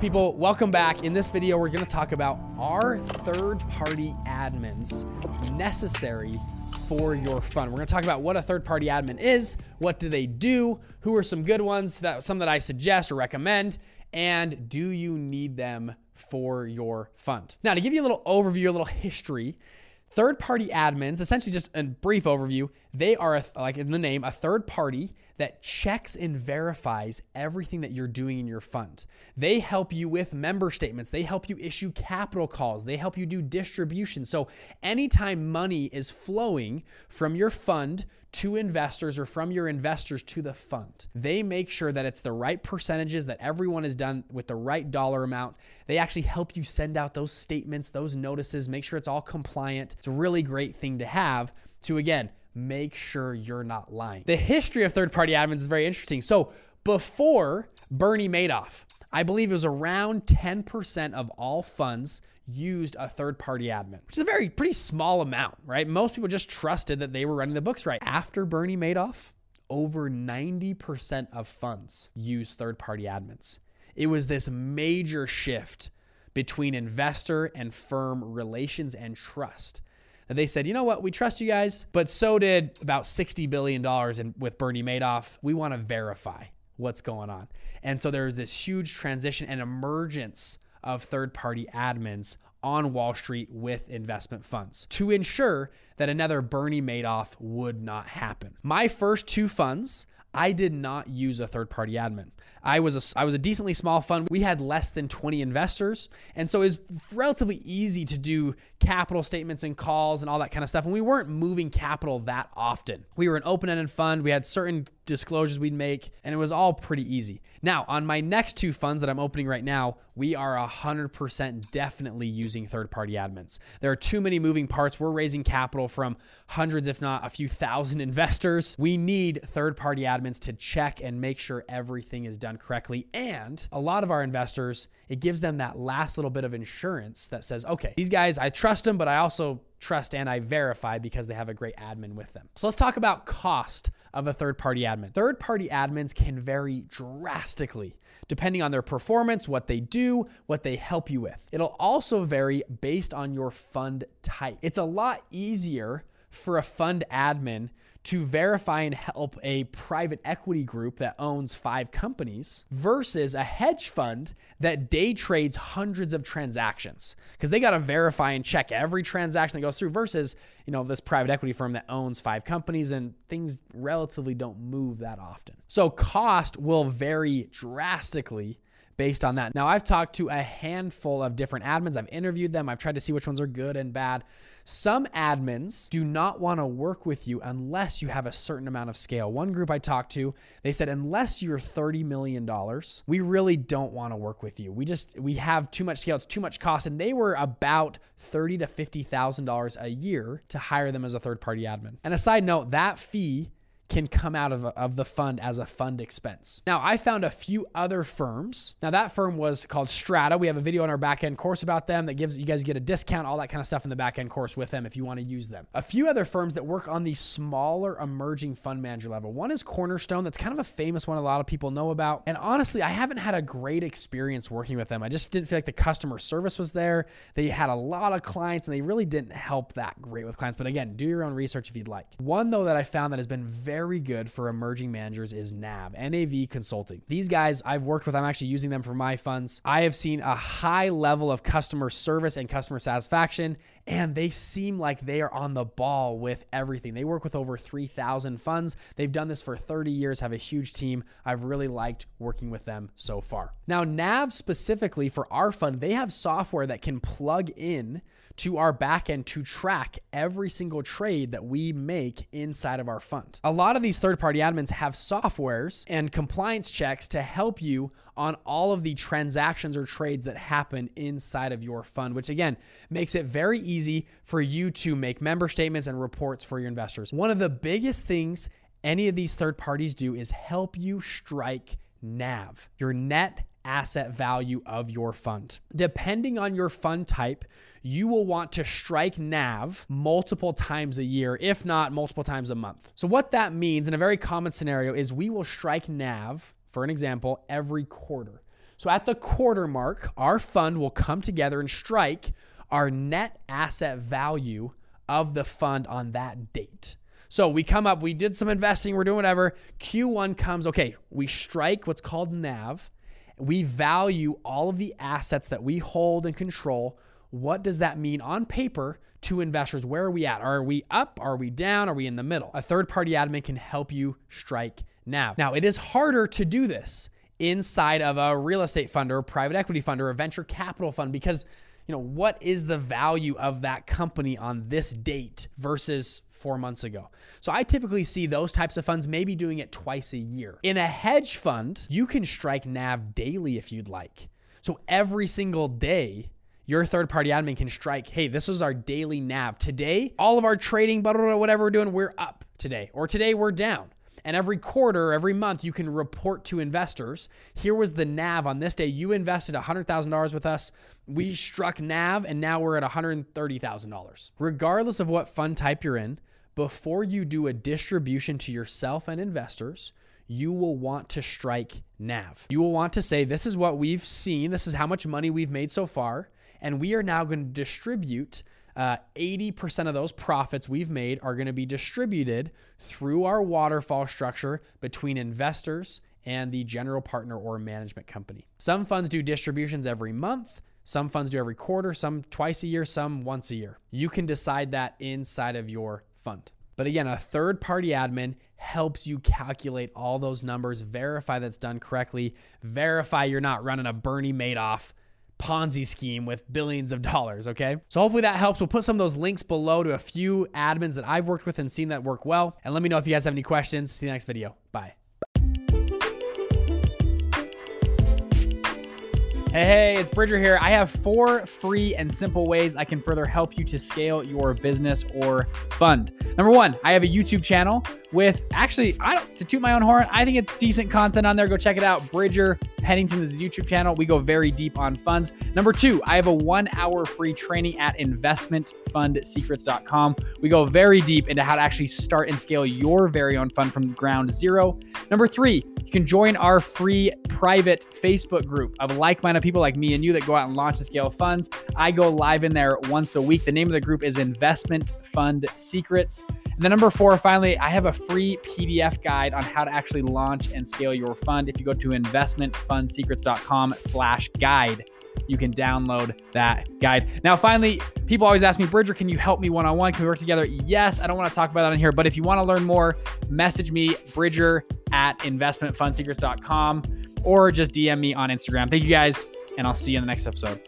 Right, people, welcome back. In this video, we're to talk about are third party admins necessary for your fund. We're to talk about what a third party admin is, what do they do, who are some good ones, that some that I suggest or recommend, and do you need them for your fund? Now, to give you a little overview, a little history, third party admins, essentially just a brief overview, they are, like in the name, a third party that checks and verifies everything that you're doing in your fund. They help you with member statements, they help you issue capital calls, they help you do distribution. So, anytime money is flowing from your fund to investors or from your investors to the fund. They make sure that it's the right percentages, that everyone is done with the right dollar amount. They actually help you send out those statements, those notices, make sure it's all compliant. It's a really great thing to have to, again, make sure you're not lying. The history of third party admins is very interesting. So, before Bernie Madoff, I believe it was around 10% of all funds used a third party admin, which is a very pretty small amount, right? Most people just trusted that they were running the books right. After Bernie Madoff, over 90% of funds use third party admins. It was this major shift between investor and firm relations and trust and they said, you know what, we trust you guys, but so did about $60 billion in, with Bernie Madoff. We want to verify what's going on. And so there was this huge transition and emergence of third party admins on Wall Street with investment funds to ensure that another Bernie Madoff would not happen. My first two funds, I did not use a third party admin. I was a, I was a decently small fund. We had less than 20 investors. And so it was relatively easy to do capital statements and calls and all that kind of stuff. And we weren't moving capital that often. We were an open ended fund. We had certain disclosures we'd make, and it was all pretty easy. Now, on my next two funds that I'm opening right now, we are 100% definitely using third party admins. There are too many moving parts. We're raising capital from hundreds, if not a few thousand investors. We need third party admins to check and make sure everything is done correctly. And a lot of our investors, it gives them that last little bit of insurance that says, okay, these guys, I trust them, but I also trust and I verify because they have a great admin with them. So let's talk about cost of a third party admin. Third party admins can vary drastically depending on their performance, what they do, what they help you with. It'll also vary based on your fund type. It's a lot easier for a fund admin to verify and help a private equity group that owns five companies versus a hedge fund that day trades hundreds of transactions. Because they got to verify and check every transaction that goes through versus you know this private equity firm that owns five companies and things relatively don't move that often. So cost will vary drastically based on that. Now i've talked to a handful of different admins. I've interviewed them. I've tried to see which ones are good and bad some admins do not want to work with you unless you have a certain amount of scale. One group I talked to, they said, unless you're $30 million, we really don't want to work with you. We just, we have too much scale. It's too much cost. And they were about thirty to $50,000 a year to hire them as a third party admin. And a side note, that fee can come out of, of the fund as a fund expense. Now, I found a few other firms. Now, that firm was called Strata. We have a video on our back end course about them that gives you guys get a discount, all that kind of stuff in the back end course with them if you want to use them. A few other firms that work on the smaller emerging fund manager level. One is Cornerstone. That's kind of a famous one a lot of people know about. And honestly, I haven't had a great experience working with them. I just didn't feel like the customer service was there. They had a lot of clients and they really didn't help that great with clients. But again, do your own research if you'd like. One though that I found that has been very very good for emerging managers is NAV, NAV Consulting. These guys I've worked with, I'm actually using them for my funds. I have seen a high level of customer service and customer satisfaction, and they seem like they are on the ball with everything. They work with over 3,000 funds. They've done this for 30 years, have a huge team. I've really liked working with them so far. Now, NAV specifically for our fund, they have software that can plug in to our backend to track every single trade that we make inside of our fund. A lot of these third party admins have softwares and compliance checks to help you on all of the transactions or trades that happen inside of your fund, which again makes it very easy for you to make member statements and reports for your investors. One of the biggest things any of these third parties do is help you strike NAV, your net asset value of your fund. Depending on your fund type, you will want to strike NAV multiple times a year, if not multiple times a month. So, what that means in a very common scenario is we will strike NAV, for an example, every quarter. So, at the quarter mark, our fund will come together and strike our net asset value of the fund on that date. So we come up, we did some investing, we're doing whatever. Q1 comes, okay, we strike what's called NAV. We value all of the assets that we hold and control. What does that mean on paper to investors? Where are we at? Are we up? Are we down? Are we in the middle? A third party admin can help you strike NAV. Now, it is harder to do this inside of a real estate fund or a private equity fund or a venture capital fund because you know what is the value of that company on this date versus four months ago. So I typically see those types of funds maybe doing it twice a year. In a hedge fund, you can strike NAV daily if you'd like. So every single day, your third party admin can strike, hey, this is our daily NAV. Today, all of our trading, blah, blah, blah, whatever we're doing, we're up today. Or today we're down. And every quarter, every month, you can report to investors. Here was the NAV on this day. You invested $100,000 with us. We struck NAV, and now we're at $130,000. Regardless of what fund type you're in, before you do a distribution to yourself and investors, you will want to strike NAV. You will want to say, This is what we've seen, this is how much money we've made so far, and we are now going to distribute. Uh, 80% of those profits we've made are going to be distributed through our waterfall structure between investors and the general partner or management company. Some funds do distributions every month. Some funds do every quarter, some twice a year, some once a year. You can decide that inside of your fund. But again, a third party admin helps you calculate all those numbers, verify that's done correctly, verify you're not running a Bernie Madoff Ponzi scheme with billions of dollars, okay? So hopefully that helps. We'll put some of those links below to a few admins that I've worked with and seen that work well. And let me know if you guys have any questions. See you next video. Bye. Hey, it's Bridger here. I have four free and simple ways I can further help you to scale your business or fund. Number one, I have a YouTube channel with actually, I don't to toot my own horn, I think it's decent content on there. Go check it out. Bridger Pennington is a YouTube channel. We go very deep on funds. Number two, I have a one hour free training at investmentfundsecrets.com. We go very deep into how to actually start and scale your very own fund from ground zero. Number three, you can join our free private Facebook group of like minded people like me and you that go out and launch and scale funds. I go live in there once a week. The name of the group is Investment Fund Secrets. And then number four, finally, I have a free PDF guide on how to actually launch and scale your fund. If you go to investmentfundsecrets.com slash guide, you can download that guide. Now, finally, people always ask me, Bridger, can you help me one on one? Can we work together? Yes, I don't want to talk about that in here, but if you want to learn more, message me, Bridger at investmentfundsecrets.com, or just DM me on Instagram. Thank you guys, and I'll see you in the next episode.